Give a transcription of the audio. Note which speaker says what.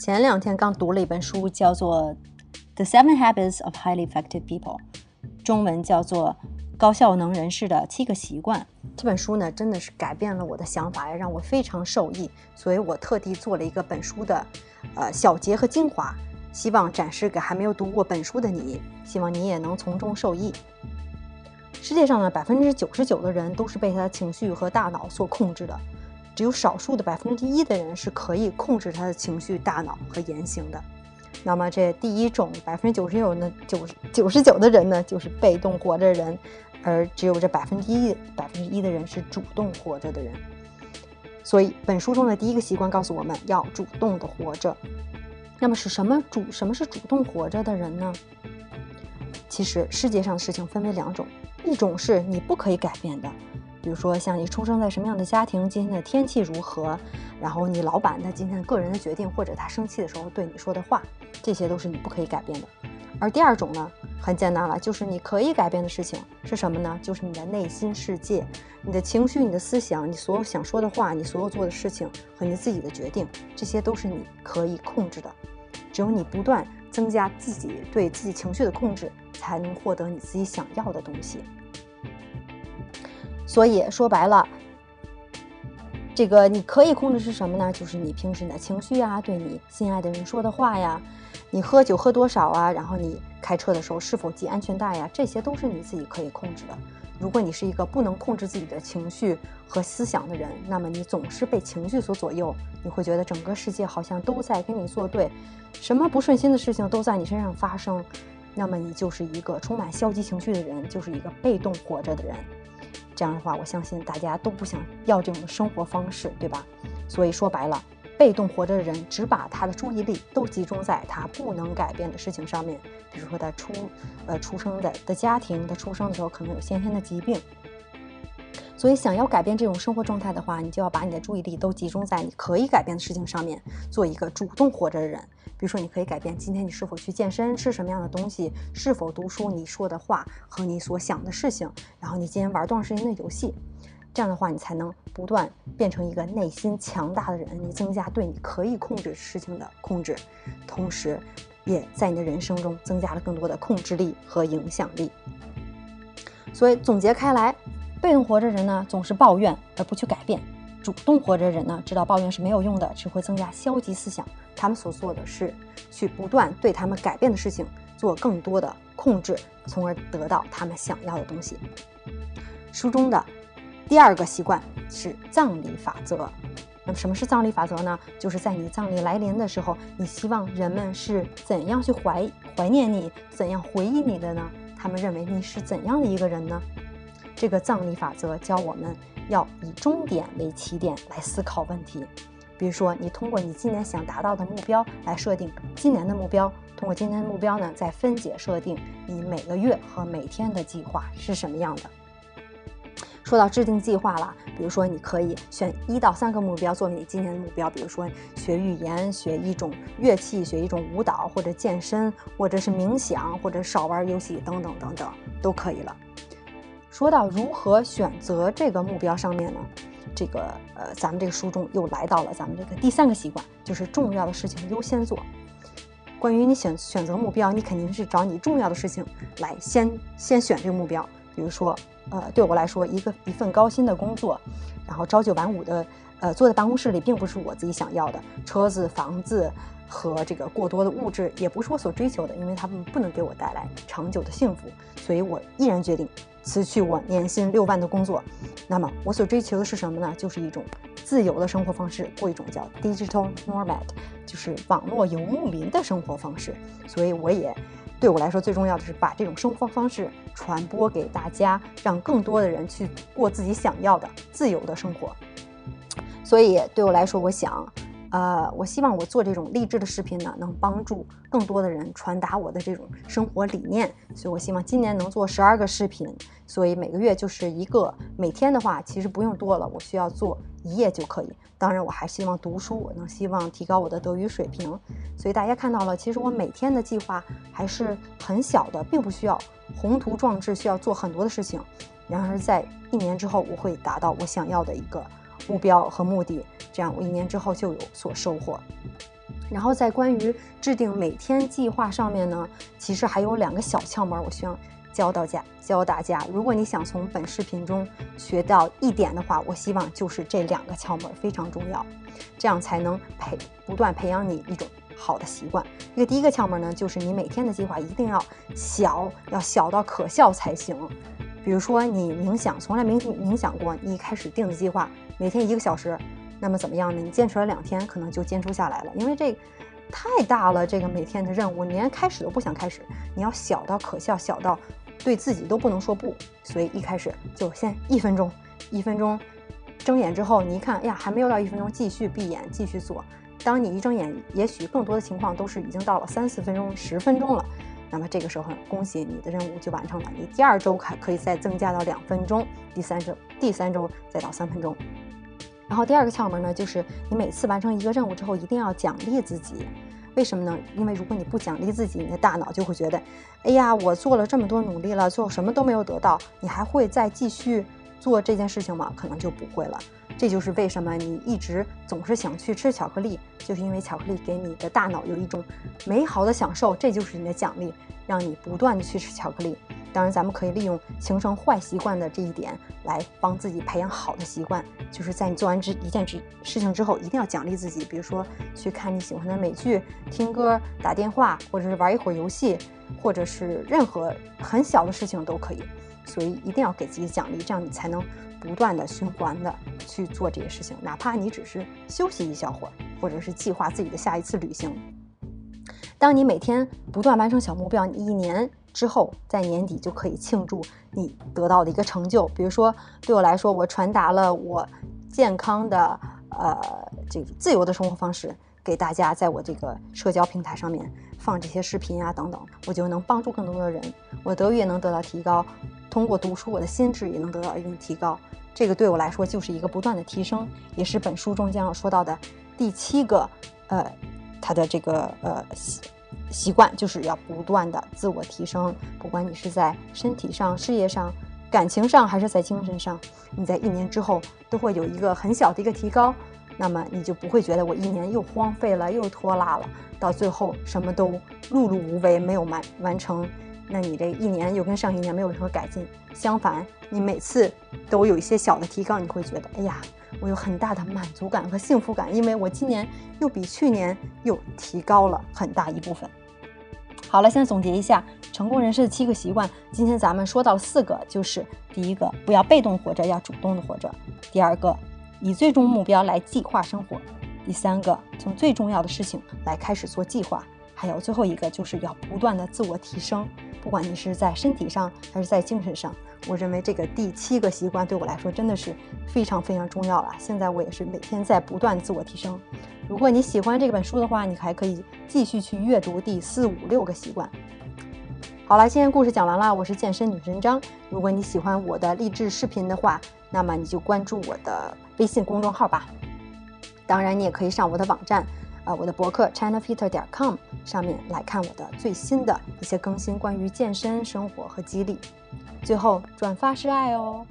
Speaker 1: 前两天刚读了一本书，叫做《The Seven Habits of Highly Effective People》，中文叫做《高效能人士的七个习惯》。这本书呢，真的是改变了我的想法，让我非常受益。所以我特地做了一个本书的呃小结和精华，希望展示给还没有读过本书的你，希望你也能从中受益。世界上呢，百分之九十九的人都是被他的情绪和大脑所控制的。只有少数的百分之一的人是可以控制他的情绪、大脑和言行的。那么，这第一种百分之九十九的九九十九的人呢，就是被动活着的人，而只有这百分之一百分之一的人是主动活着的人。所以，本书中的第一个习惯告诉我们要主动的活着。那么，是什么主什么是主动活着的人呢？其实，世界上的事情分为两种，一种是你不可以改变的。比如说，像你出生在什么样的家庭，今天的天气如何，然后你老板他今天的个人的决定，或者他生气的时候对你说的话，这些都是你不可以改变的。而第二种呢，很简单了，就是你可以改变的事情是什么呢？就是你的内心世界、你的情绪、你的思想、你所有想说的话、你所有做的事情和你自己的决定，这些都是你可以控制的。只有你不断增加自己对自己情绪的控制，才能获得你自己想要的东西。所以说白了，这个你可以控制是什么呢？就是你平时的情绪啊，对你心爱的人说的话呀，你喝酒喝多少啊，然后你开车的时候是否系安全带呀，这些都是你自己可以控制的。如果你是一个不能控制自己的情绪和思想的人，那么你总是被情绪所左右，你会觉得整个世界好像都在跟你作对，什么不顺心的事情都在你身上发生，那么你就是一个充满消极情绪的人，就是一个被动活着的人。这样的话，我相信大家都不想要这种生活方式，对吧？所以说白了，被动活着的人只把他的注意力都集中在他不能改变的事情上面，比如说他出呃出生的的家庭，他出生的时候可能有先天的疾病。所以，想要改变这种生活状态的话，你就要把你的注意力都集中在你可以改变的事情上面，做一个主动活着的人。比如说，你可以改变今天你是否去健身，吃什么样的东西，是否读书，你说的话和你所想的事情，然后你今天玩多长时间的游戏。这样的话，你才能不断变成一个内心强大的人，你增加对你可以控制事情的控制，同时也在你的人生中增加了更多的控制力和影响力。所以总结开来。被动活着人呢，总是抱怨而不去改变；主动活着的人呢，知道抱怨是没有用的，只会增加消极思想。他们所做的是去不断对他们改变的事情做更多的控制，从而得到他们想要的东西。书中的第二个习惯是葬礼法则。那么什么是葬礼法则呢？就是在你葬礼来临的时候，你希望人们是怎样去怀怀念你，怎样回忆你的呢？他们认为你是怎样的一个人呢？这个葬礼法则教我们要以终点为起点来思考问题，比如说，你通过你今年想达到的目标来设定今年的目标，通过今年的目标呢，再分解设定你每个月和每天的计划是什么样的。说到制定计划了，比如说，你可以选一到三个目标作为你今年的目标，比如说学语言、学一种乐器、学一种舞蹈，或者健身，或者是冥想，或者少玩游戏等等等等，都可以了。说到如何选择这个目标上面呢，这个呃，咱们这个书中又来到了咱们这个第三个习惯，就是重要的事情优先做。关于你选选择目标，你肯定是找你重要的事情来先先选这个目标。比如说，呃，对我来说，一个一份高薪的工作，然后朝九晚五的，呃，坐在办公室里，并不是我自己想要的。车子、房子和这个过多的物质，也不是我所追求的，因为他们不能给我带来长久的幸福，所以我毅然决定。辞去我年薪六万的工作，那么我所追求的是什么呢？就是一种自由的生活方式，过一种叫 digital nomad，就是网络游牧民的生活方式。所以我也对我来说最重要的是把这种生活方式传播给大家，让更多的人去过自己想要的自由的生活。所以对我来说，我想。呃，我希望我做这种励志的视频呢，能帮助更多的人传达我的这种生活理念。所以我希望今年能做十二个视频，所以每个月就是一个。每天的话，其实不用多了，我需要做一页就可以。当然，我还希望读书，我能希望提高我的德语水平。所以大家看到了，其实我每天的计划还是很小的，并不需要宏图壮志，需要做很多的事情。然而，在一年之后，我会达到我想要的一个。目标和目的，这样我一年之后就有所收获。然后在关于制定每天计划上面呢，其实还有两个小窍门，我希望教到家教大家。如果你想从本视频中学到一点的话，我希望就是这两个窍门非常重要，这样才能培不断培养你一种好的习惯。这个第一个窍门呢，就是你每天的计划一定要小，要小到可笑才行。比如说你冥想，从来没冥想过，你一开始定的计划每天一个小时。那么怎么样呢？你坚持了两天，可能就坚持下来了，因为这太大了，这个每天的任务，你连开始都不想开始。你要小到可笑，小到对自己都不能说不。所以一开始就先一分钟，一分钟，睁眼之后，你一看，哎呀，还没有到一分钟，继续闭眼继续做。当你一睁眼，也许更多的情况都是已经到了三四分钟、十分钟了。那么这个时候，恭喜你的任务就完成了。你第二周还可以再增加到两分钟，第三周第三周再到三分钟。然后第二个窍门呢，就是你每次完成一个任务之后，一定要奖励自己。为什么呢？因为如果你不奖励自己，你的大脑就会觉得，哎呀，我做了这么多努力了，最后什么都没有得到，你还会再继续做这件事情吗？可能就不会了。这就是为什么你一直总是想去吃巧克力，就是因为巧克力给你的大脑有一种美好的享受，这就是你的奖励，让你不断的去吃巧克力。当然，咱们可以利用形成坏习惯的这一点来帮自己培养好的习惯，就是在你做完这一件事事情之后，一定要奖励自己，比如说去看你喜欢的美剧、听歌、打电话，或者是玩一会儿游戏，或者是任何很小的事情都可以。所以一定要给自己奖励，这样你才能不断的循环的去做这些事情，哪怕你只是休息一小会儿，或者是计划自己的下一次旅行。当你每天不断完成小目标，你一年。之后，在年底就可以庆祝你得到的一个成就。比如说，对我来说，我传达了我健康的呃这个自由的生活方式给大家，在我这个社交平台上面放这些视频啊等等，我就能帮助更多的人，我德语也能得到提高，通过读书，我的心智也能得到一定提高。这个对我来说就是一个不断的提升，也是本书中将要说到的第七个呃它的这个呃。习惯就是要不断的自我提升，不管你是在身体上、事业上、感情上，还是在精神上，你在一年之后都会有一个很小的一个提高，那么你就不会觉得我一年又荒废了，又拖拉了，到最后什么都碌碌无为，没有完完成，那你这一年又跟上一年没有任何改进。相反，你每次都有一些小的提高，你会觉得，哎呀。我有很大的满足感和幸福感，因为我今年又比去年又提高了很大一部分。好了，现在总结一下成功人士的七个习惯。今天咱们说到四个，就是第一个，不要被动活着，要主动的活着；第二个，以最终目标来计划生活；第三个，从最重要的事情来开始做计划；还有最后一个，就是要不断的自我提升，不管你是在身体上还是在精神上。我认为这个第七个习惯对我来说真的是非常非常重要了。现在我也是每天在不断自我提升。如果你喜欢这本书的话，你还可以继续去阅读第四五六个习惯。好了，今天故事讲完了。我是健身女神张。如果你喜欢我的励志视频的话，那么你就关注我的微信公众号吧。当然，你也可以上我的网站，呃，我的博客 chinafitter 点 com 上面来看我的最新的一些更新，关于健身、生活和激励。最后，转发是爱哦。